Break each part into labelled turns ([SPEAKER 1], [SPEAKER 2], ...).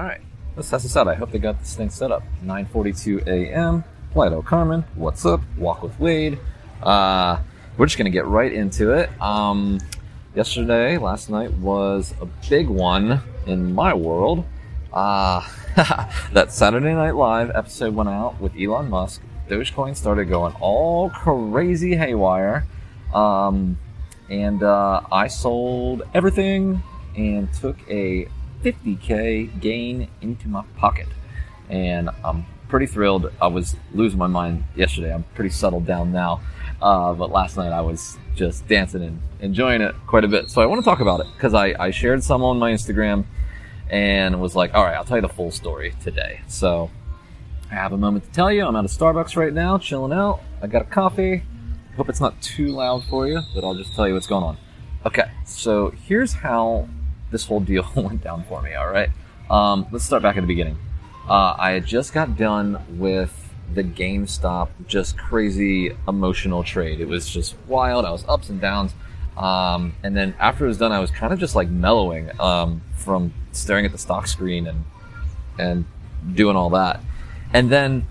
[SPEAKER 1] All right, let's test this out. I hope they got this thing set up. 9:42 a.m. Lido Carmen, what's up? Walk with Wade. Uh, we're just gonna get right into it. Um, yesterday, last night was a big one in my world. Uh, that Saturday Night Live episode went out with Elon Musk. Dogecoin started going all crazy haywire. Um, and uh, I sold everything and took a 50k gain into my pocket. And I'm pretty thrilled. I was losing my mind yesterday. I'm pretty settled down now. Uh, but last night I was just dancing and enjoying it quite a bit. So I want to talk about it because I, I shared some on my Instagram and was like, all right, I'll tell you the full story today. So I have a moment to tell you. I'm at a Starbucks right now, chilling out. I got a coffee. Hope it's not too loud for you, but I'll just tell you what's going on. Okay, so here's how this whole deal went down for me, all right? Um, let's start back at the beginning. Uh, I had just got done with the GameStop just crazy emotional trade. It was just wild. I was ups and downs. Um, and then after it was done, I was kind of just like mellowing um, from staring at the stock screen and and doing all that. And then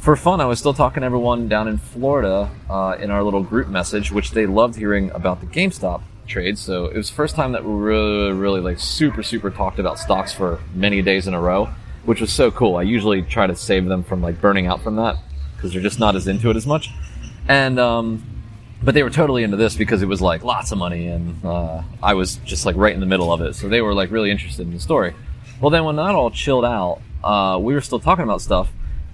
[SPEAKER 1] for fun, I was still talking to everyone down in Florida uh, in our little group message, which they loved hearing about the GameStop trade. So it was the first time that we really, really like super, super talked about stocks for many days in a row, which was so cool. I usually try to save them from like burning out from that because they're just not as into it as much. And um, but they were totally into this because it was like lots of money and uh, I was just like right in the middle of it. So they were like really interested in the story. Well, then when that all chilled out, uh, we were still talking about stuff.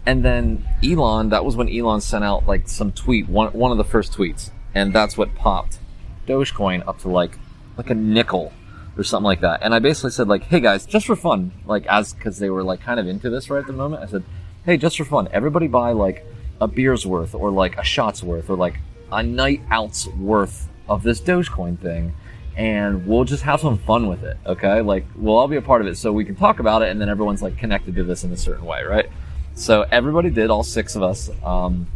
[SPEAKER 1] And then Elon, that was when Elon sent out like some tweet, one, one of the first tweets. And that's what popped Dogecoin up to like, like a nickel or something like that. And I basically said like, hey guys, just for fun, like as, cause they were like kind of into this right at the moment. I said, hey, just for fun, everybody buy like a beer's worth or like a shot's worth or like a night out's worth of this Dogecoin thing and we'll just have some fun with it. Okay. Like we'll all be a part of it so we can talk about it and then everyone's like connected to this in a certain way. Right. So everybody did, all six of us, um,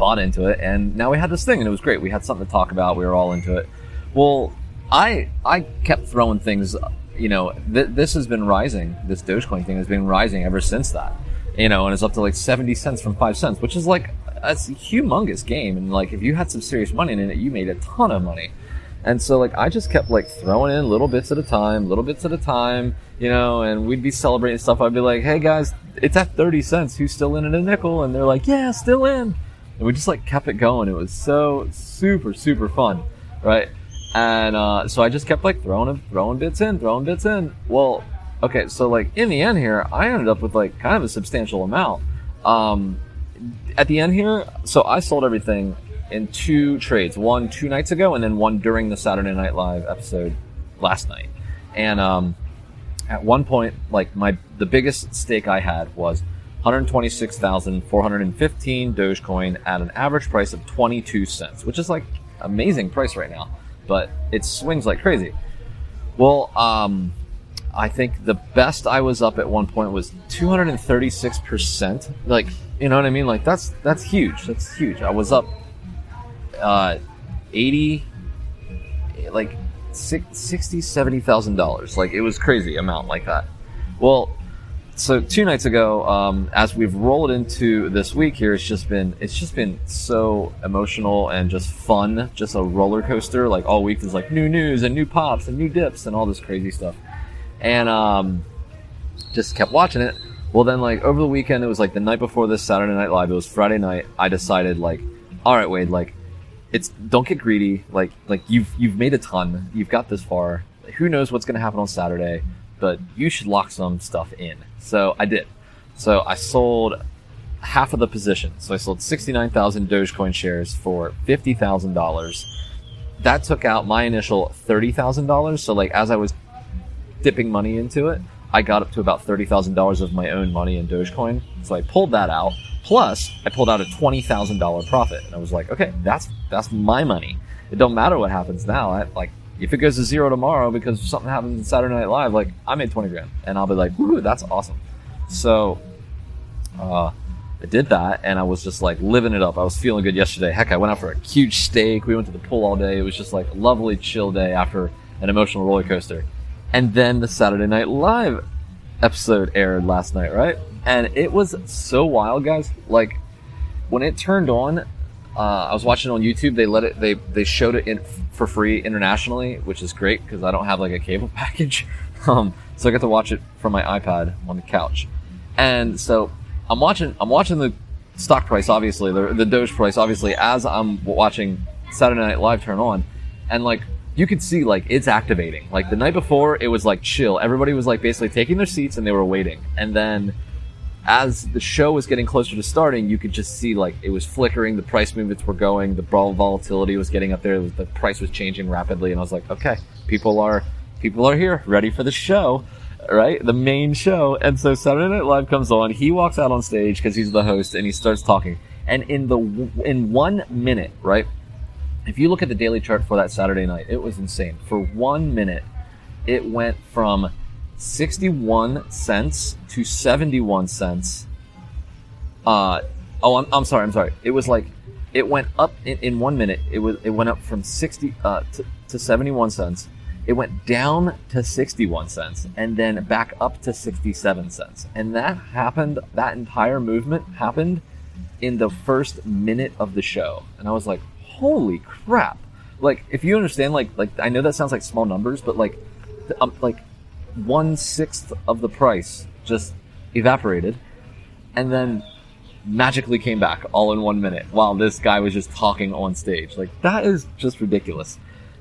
[SPEAKER 1] bought into it and now we had this thing and it was great. We had something to talk about. We were all into it. Well, I, I kept throwing things, you know, th- this has been rising. This Dogecoin thing has been rising ever since that, you know, and it's up to like 70 cents from five cents, which is like a humongous game. And like, if you had some serious money in it, you made a ton of money. And so like, I just kept like throwing in little bits at a time, little bits at a time, you know, and we'd be celebrating stuff. I'd be like, Hey guys, it's at 30 cents. Who's still in at a nickel? And they're like, yeah, still in. And we just like kept it going. It was so super, super fun. Right. And, uh, so I just kept like throwing, throwing bits in, throwing bits in. Well, okay. So like in the end here, I ended up with like kind of a substantial amount. Um, at the end here, so I sold everything in two trades. One two nights ago, and then one during the Saturday Night Live episode last night. And um, at one point, like my the biggest stake I had was 126,415 Dogecoin at an average price of 22 cents, which is like amazing price right now, but it swings like crazy. Well, um, I think the best I was up at one point was 236%. Like, you know what I mean? Like that's that's huge. That's huge. I was up uh 80 like 60 70,000 dollars. Like it was crazy amount like that. Well, so two nights ago, um, as we've rolled into this week here, it's just been it's just been so emotional and just fun, just a roller coaster. Like all week is like new news and new pops and new dips and all this crazy stuff and um, just kept watching it. Well, then like over the weekend, it was like the night before this Saturday Night Live. It was Friday night. I decided like, all right, Wade, like, it's don't get greedy. Like, like you've you've made a ton. You've got this far. Who knows what's gonna happen on Saturday? But you should lock some stuff in. So I did. So I sold half of the position. So I sold 69,000 Dogecoin shares for $50,000. That took out my initial $30,000. So like as I was dipping money into it, I got up to about thirty thousand dollars of my own money in Dogecoin. So I pulled that out. Plus, I pulled out a twenty thousand dollar profit, and I was like, okay, that's that's my money. It don't matter what happens now. I, like, if it goes to zero tomorrow because something happens in Saturday Night Live, like I made twenty grand, and I'll be like, woo, that's awesome. So, uh, I did that, and I was just like living it up. I was feeling good yesterday. Heck, I went out for a huge steak. We went to the pool all day. It was just like a lovely, chill day after an emotional roller coaster. And then the Saturday Night Live episode aired last night, right? And it was so wild, guys. Like when it turned on, uh, I was watching on YouTube. They let it. They they showed it in, for free internationally, which is great because I don't have like a cable package. Um, so I got to watch it from my iPad on the couch. And so I'm watching. I'm watching the stock price, obviously, the the Doge price, obviously, as I'm watching Saturday Night Live turn on, and like you could see like it's activating. Like the night before, it was like chill. Everybody was like basically taking their seats and they were waiting. And then as the show was getting closer to starting, you could just see like it was flickering. The price movements were going. The volatility was getting up there. Was, the price was changing rapidly, and I was like, okay, people are people are here, ready for the show, right? The main show. And so Saturday Night Live comes on. He walks out on stage because he's the host, and he starts talking. And in the in one minute, right? if you look at the daily chart for that Saturday night, it was insane. For one minute, it went from 61 cents to 71 cents. Uh, oh, I'm, I'm sorry, I'm sorry. It was like, it went up in, in one minute. It was, it went up from 60, uh, to, to 71 cents. It went down to 61 cents and then back up to 67 cents. And that happened, that entire movement happened in the first minute of the show. And I was like, holy crap! Like, if you understand, like, like I know that sounds like small numbers, but like, um, like one sixth of the price just evaporated, and then magically came back all in one minute while this guy was just talking on stage. Like, that is just ridiculous.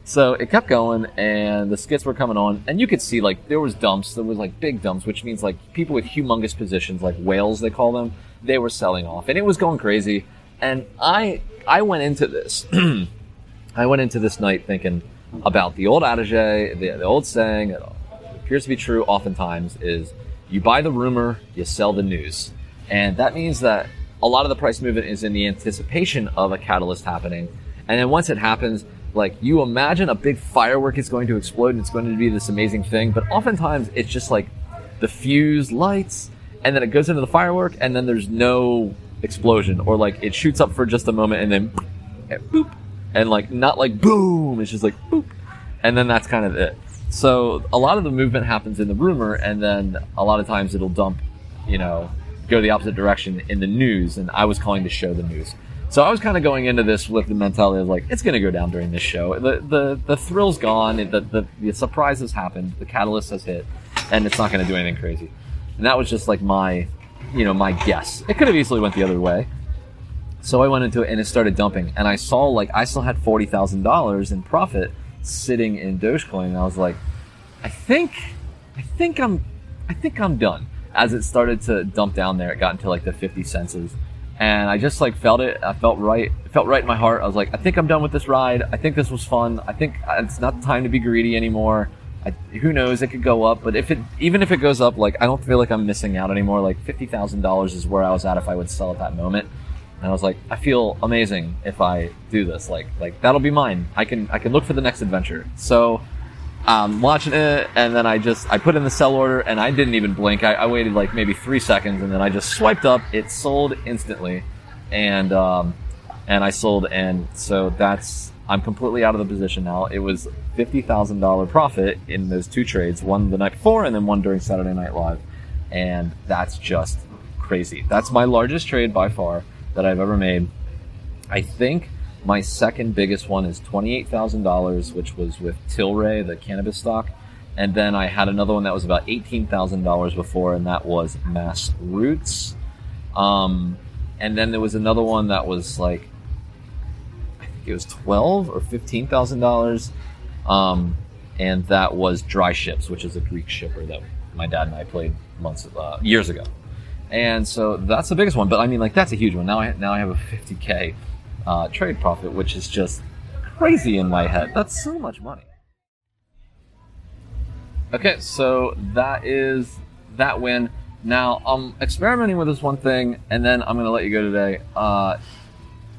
[SPEAKER 1] So it kept going, and the skits were coming on, and you could see like there was dumps. There was like big dumps, which means like people with humongous positions, like whales they call them, they were selling off, and it was going crazy. And I I went into this. I went into this night thinking about the old adage, the, the old saying, appears to be true oftentimes, is you buy the rumor, you sell the news. And that means that a lot of the price movement is in the anticipation of a catalyst happening. And then once it happens, like you imagine a big firework is going to explode and it's going to be this amazing thing, but oftentimes it's just like the fuse lights and then it goes into the firework and then there's no explosion, or like it shoots up for just a moment and then boop, and like not like boom, it's just like boop, and then that's kind of it. So a lot of the movement happens in the rumor, and then a lot of times it'll dump, you know, go the opposite direction in the news. And I was calling the show the news. So I was kind of going into this with the mentality of like, it's going to go down during this show. The the the thrill's gone. The the, the surprise has happened. The catalyst has hit, and it's not going to do anything crazy. And that was just like my you know, my guess. It could have easily went the other way. So I went into it and it started dumping, and I saw like I still had forty thousand dollars in profit sitting in Dogecoin, and I was like, I think, I think I'm, I think I'm done. As it started to dump down there, it got into like the fifty senses, and I just like felt it. I felt right. It felt right in my heart. I was like, I think I'm done with this ride. I think this was fun. I think uh, it's not the time to be greedy anymore. I, who knows? It could go up, but if it even if it goes up, like I don't feel like I'm missing out anymore. Like fifty thousand dollars is where I was at if I would sell at that moment. And I was like, I feel amazing if I do this. Like like that'll be mine. I can I can look for the next adventure. So um, watching it, and then I just I put in the sell order, and I didn't even blink. I, I waited like maybe three seconds, and then I just swiped up. It sold instantly, and um, and I sold, and so that's I'm completely out of the position now. It was $50,000 profit in those two trades, one the night before and then one during Saturday Night Live. And that's just crazy. That's my largest trade by far that I've ever made. I think my second biggest one is $28,000, which was with Tilray, the cannabis stock. And then I had another one that was about $18,000 before, and that was MassRoots. Um, and then there was another one that was like I think it was twelve or fifteen thousand dollars, um, and that was DryShips, which is a Greek shipper that my dad and I played months uh, years ago, and so that's the biggest one. But I mean, like that's a huge one. Now I now I have a fifty k uh, trade profit, which is just crazy in my head. That's so much money. Okay, so that is that win. Now I'm experimenting with this one thing, and then I'm gonna let you go today. Uh,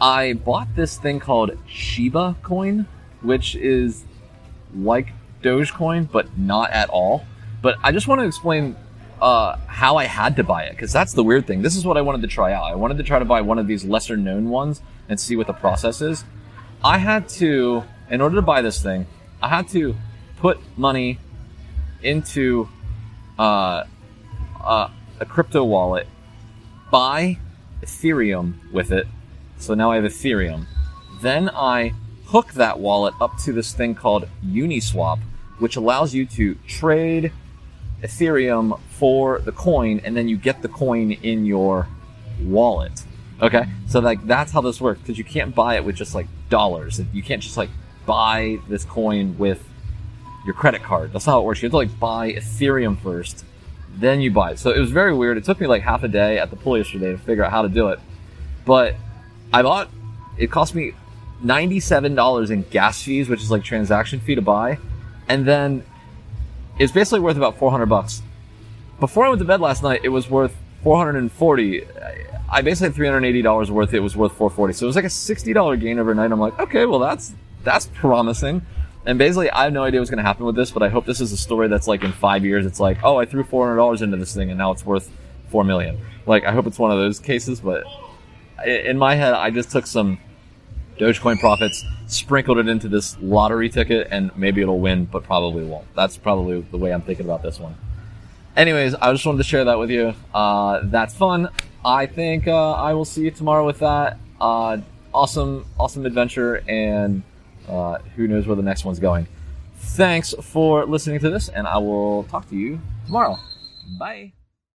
[SPEAKER 1] I bought this thing called Shiba Coin, which is like Dogecoin, but not at all. But I just want to explain uh, how I had to buy it, because that's the weird thing. This is what I wanted to try out. I wanted to try to buy one of these lesser known ones and see what the process is. I had to, in order to buy this thing, I had to put money into uh, uh, a crypto wallet, buy Ethereum with it. So now I have Ethereum. Then I hook that wallet up to this thing called Uniswap, which allows you to trade Ethereum for the coin, and then you get the coin in your wallet. Okay, so like that's how this works because you can't buy it with just like dollars. You can't just like buy this coin with your credit card. That's not how it works. You have to like buy Ethereum first, then you buy it. So it was very weird. It took me like half a day at the pool yesterday to figure out how to do it. But I bought. It cost me ninety-seven dollars in gas fees, which is like transaction fee to buy, and then it's basically worth about four hundred bucks. Before I went to bed last night, it was worth four hundred and forty. I basically had three hundred eighty dollars worth. It was worth four forty. So it was like a sixty dollar gain overnight. I'm like, okay, well that's that's promising. And basically, I have no idea what's going to happen with this, but I hope this is a story that's like in five years, it's like, oh, I threw four hundred dollars into this thing, and now it's worth four million. Like, I hope it's one of those cases. But in my head, I just took some Dogecoin profits, sprinkled it into this lottery ticket, and maybe it'll win, but probably won't. That's probably the way I'm thinking about this one. Anyways, I just wanted to share that with you. Uh, that's fun. I think uh, I will see you tomorrow with that. Uh, awesome, awesome adventure, and uh, who knows where the next one's going. Thanks for listening to this, and I will talk to you tomorrow. Bye.